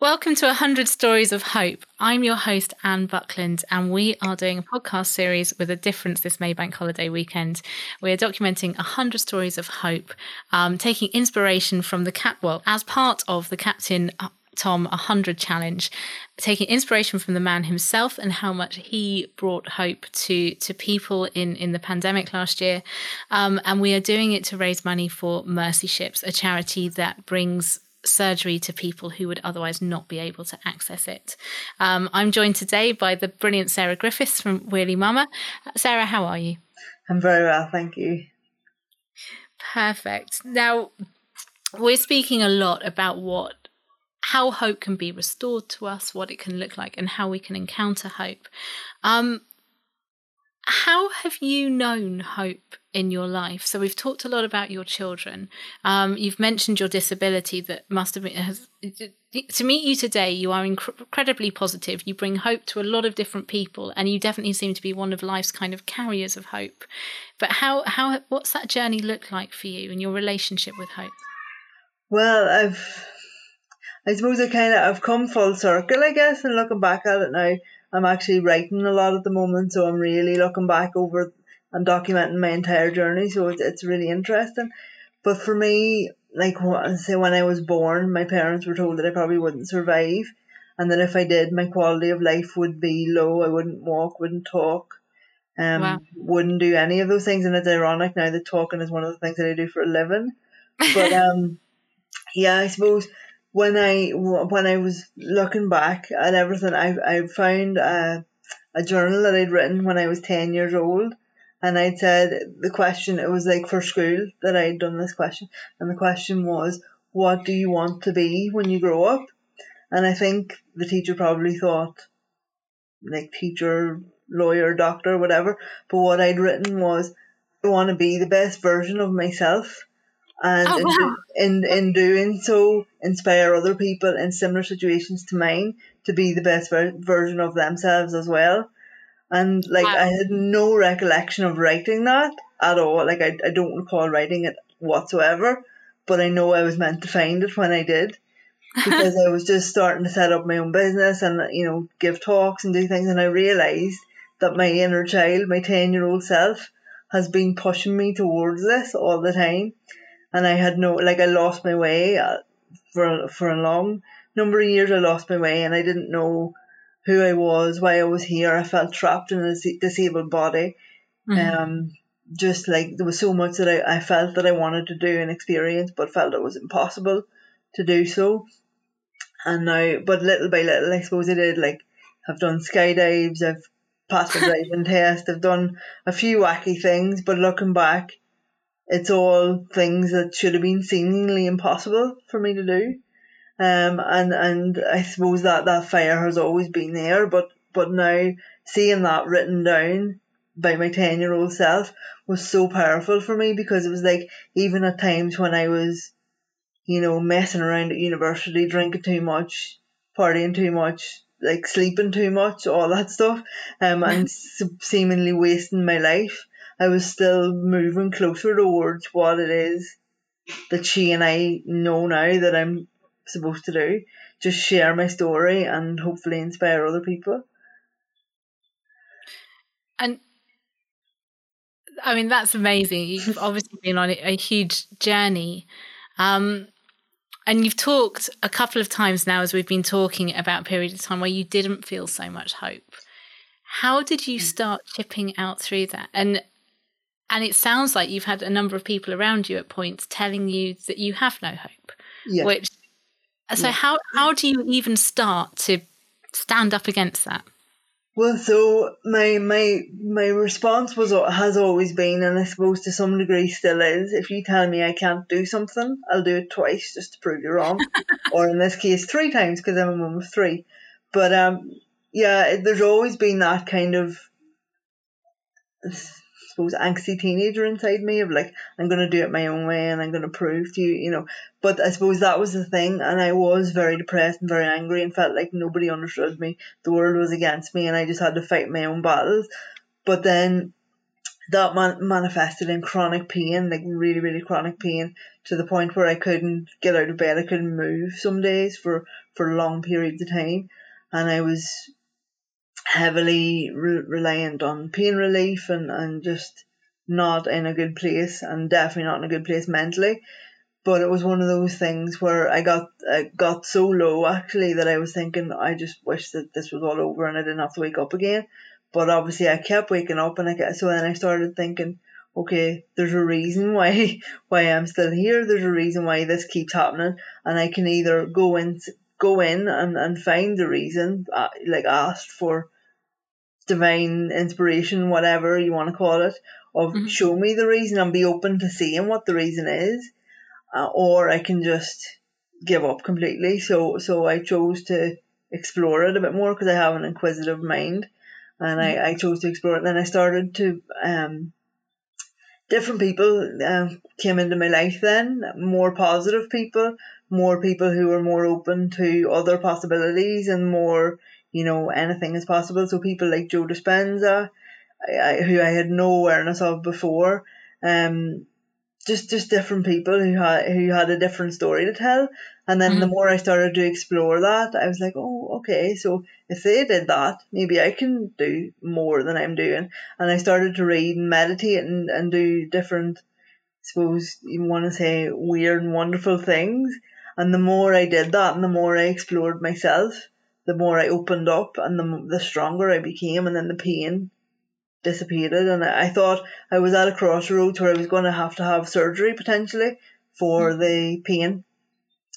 Welcome to 100 Stories of Hope. I'm your host, Anne Buckland, and we are doing a podcast series with a difference this Maybank holiday weekend. We're documenting 100 stories of hope, um, taking inspiration from the Cap, well, as part of the Captain uh, Tom 100 challenge, taking inspiration from the man himself and how much he brought hope to, to people in, in the pandemic last year. Um, and we are doing it to raise money for Mercy Ships, a charity that brings surgery to people who would otherwise not be able to access it. Um, I'm joined today by the brilliant Sarah Griffiths from Wheelie Momma. Sarah, how are you? I'm very well, thank you. Perfect. Now, we're speaking a lot about what how hope can be restored to us, what it can look like, and how we can encounter hope. Um, how have you known hope in your life? So we've talked a lot about your children. Um, you've mentioned your disability that must have been. Has, to meet you today, you are inc- incredibly positive. You bring hope to a lot of different people, and you definitely seem to be one of life's kind of carriers of hope. But how how what's that journey look like for you and your relationship with hope? Well, I've I suppose I kind of I've come full circle, I guess, and looking back at it now I'm actually writing a lot at the moment, so I'm really looking back over and documenting my entire journey. So it's, it's really interesting. But for me, like say when I was born, my parents were told that I probably wouldn't survive, and that if I did, my quality of life would be low. I wouldn't walk, wouldn't talk, um, wow. wouldn't do any of those things. And it's ironic now that talking is one of the things that I do for a living. But um, yeah, I suppose when I when I was looking back at everything, I I found a, a journal that I'd written when I was ten years old, and I'd said the question. It was like for school that I'd done this question, and the question was, "What do you want to be when you grow up?" And I think the teacher probably thought, like teacher, lawyer, doctor, whatever. But what I'd written was, "I want to be the best version of myself." And oh, wow. in, in, in doing so inspire other people in similar situations to mine to be the best ver- version of themselves as well and like wow. i had no recollection of writing that at all like I, I don't recall writing it whatsoever but i know i was meant to find it when i did because i was just starting to set up my own business and you know give talks and do things and i realized that my inner child my 10 year old self has been pushing me towards this all the time and I had no like I lost my way uh, for for a long number of years. I lost my way, and I didn't know who I was, why I was here. I felt trapped in a disabled body. Mm-hmm. Um, just like there was so much that I, I felt that I wanted to do and experience, but felt it was impossible to do so. And now, but little by little, I suppose I did. Like, I've done skydives, I've passed the driving test, I've done a few wacky things, but looking back, it's all things that should have been seemingly impossible for me to do. Um, and, and I suppose that, that fire has always been there, but, but now seeing that written down by my 10 year old self was so powerful for me because it was like, even at times when I was, you know, messing around at university, drinking too much, partying too much, like sleeping too much, all that stuff, um, and seemingly wasting my life. I was still moving closer towards what it is that she and I know now that I'm supposed to do. Just share my story and hopefully inspire other people. And I mean, that's amazing. You've obviously been on a huge journey. Um, and you've talked a couple of times now as we've been talking about periods of time where you didn't feel so much hope. How did you start chipping out through that? And and it sounds like you've had a number of people around you at points telling you that you have no hope. Yeah. Which so yeah. how how do you even start to stand up against that? Well, so my my my response was has always been, and I suppose to some degree still is, if you tell me I can't do something, I'll do it twice just to prove you wrong, or in this case three times because I'm a mum of three. But um, yeah, there's always been that kind of suppose, angsty teenager inside me of like, I'm going to do it my own way and I'm going to prove to you, you know. But I suppose that was the thing. And I was very depressed and very angry and felt like nobody understood me. The world was against me and I just had to fight my own battles. But then that man- manifested in chronic pain, like really, really chronic pain, to the point where I couldn't get out of bed. I couldn't move some days for, for long periods of time. And I was heavily re- reliant on pain relief and, and just not in a good place and definitely not in a good place mentally. But it was one of those things where I got I got so low actually that I was thinking I just wish that this was all over and I didn't have to wake up again. But obviously I kept waking up and I so then I started thinking, okay, there's a reason why why I'm still here. There's a reason why this keeps happening, and I can either go in go in and, and find the reason, uh, like asked for divine inspiration, whatever you want to call it, of mm-hmm. show me the reason and be open to seeing what the reason is, uh, or I can just give up completely. So so I chose to explore it a bit more because I have an inquisitive mind, and mm-hmm. I, I chose to explore it. Then I started to um different people um, came into my life then, more positive people, more people who were more open to other possibilities and more, you know, anything is possible. So people like Joe Dispenza, I, I, who I had no awareness of before, um, just just different people who had who had a different story to tell. And then mm-hmm. the more I started to explore that, I was like, oh, okay, so if they did that, maybe I can do more than I'm doing. And I started to read and meditate and, and do different, I suppose you want to say weird and wonderful things. And the more I did that and the more I explored myself, the more I opened up and the, the stronger I became. And then the pain dissipated and I thought I was at a crossroads where I was going to have to have surgery potentially for mm. the pain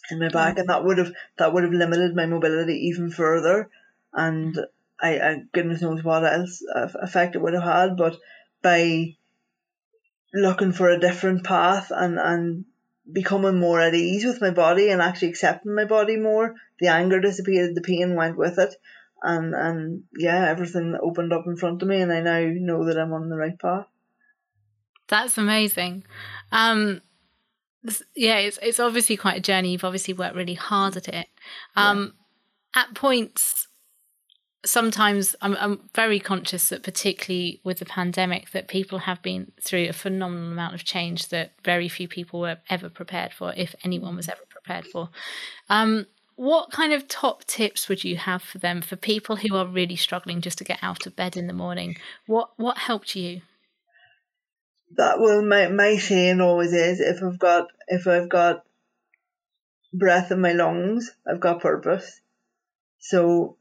in my back and that would have that would have limited my mobility even further and I, I goodness knows what else effect it would have had but by looking for a different path and and becoming more at ease with my body and actually accepting my body more the anger dissipated the pain went with it and and yeah, everything opened up in front of me, and I now know that I'm on the right path. That's amazing. Um, yeah, it's it's obviously quite a journey. You've obviously worked really hard at it. Um, yeah. At points, sometimes I'm, I'm very conscious that, particularly with the pandemic, that people have been through a phenomenal amount of change that very few people were ever prepared for, if anyone was ever prepared for. Um, what kind of top tips would you have for them for people who are really struggling just to get out of bed in the morning? What what helped you? That well, my my saying always is if I've got if I've got breath in my lungs, I've got purpose. So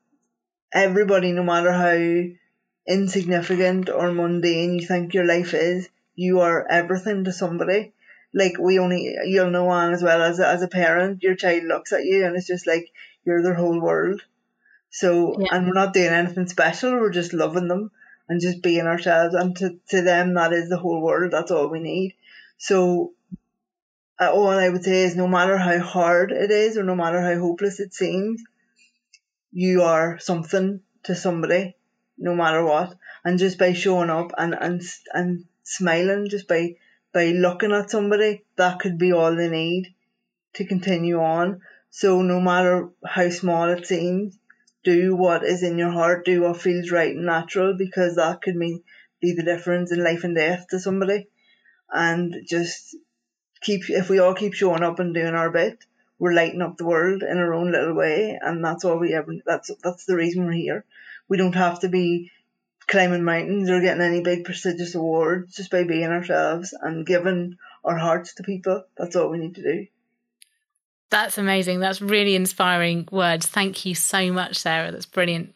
everybody, no matter how insignificant or mundane you think your life is, you are everything to somebody like we only you'll know on as well as as a parent, your child looks at you and it's just like you're their whole world. So yeah. and we're not doing anything special, we're just loving them and just being ourselves and to, to them that is the whole world, that's all we need. So uh, all I would say is no matter how hard it is or no matter how hopeless it seems, you are something to somebody, no matter what. And just by showing up and, and, and smiling, just by by looking at somebody, that could be all they need to continue on. So no matter how small it seems, do what is in your heart, do what feels right and natural because that could mean be the difference in life and death to somebody. And just keep if we all keep showing up and doing our bit, we're lighting up the world in our own little way and that's all we ever that's that's the reason we're here. We don't have to be climbing mountains or getting any big prestigious awards just by being ourselves and giving our hearts to people. That's all we need to do. That's amazing. That's really inspiring words. Thank you so much, Sarah. That's brilliant.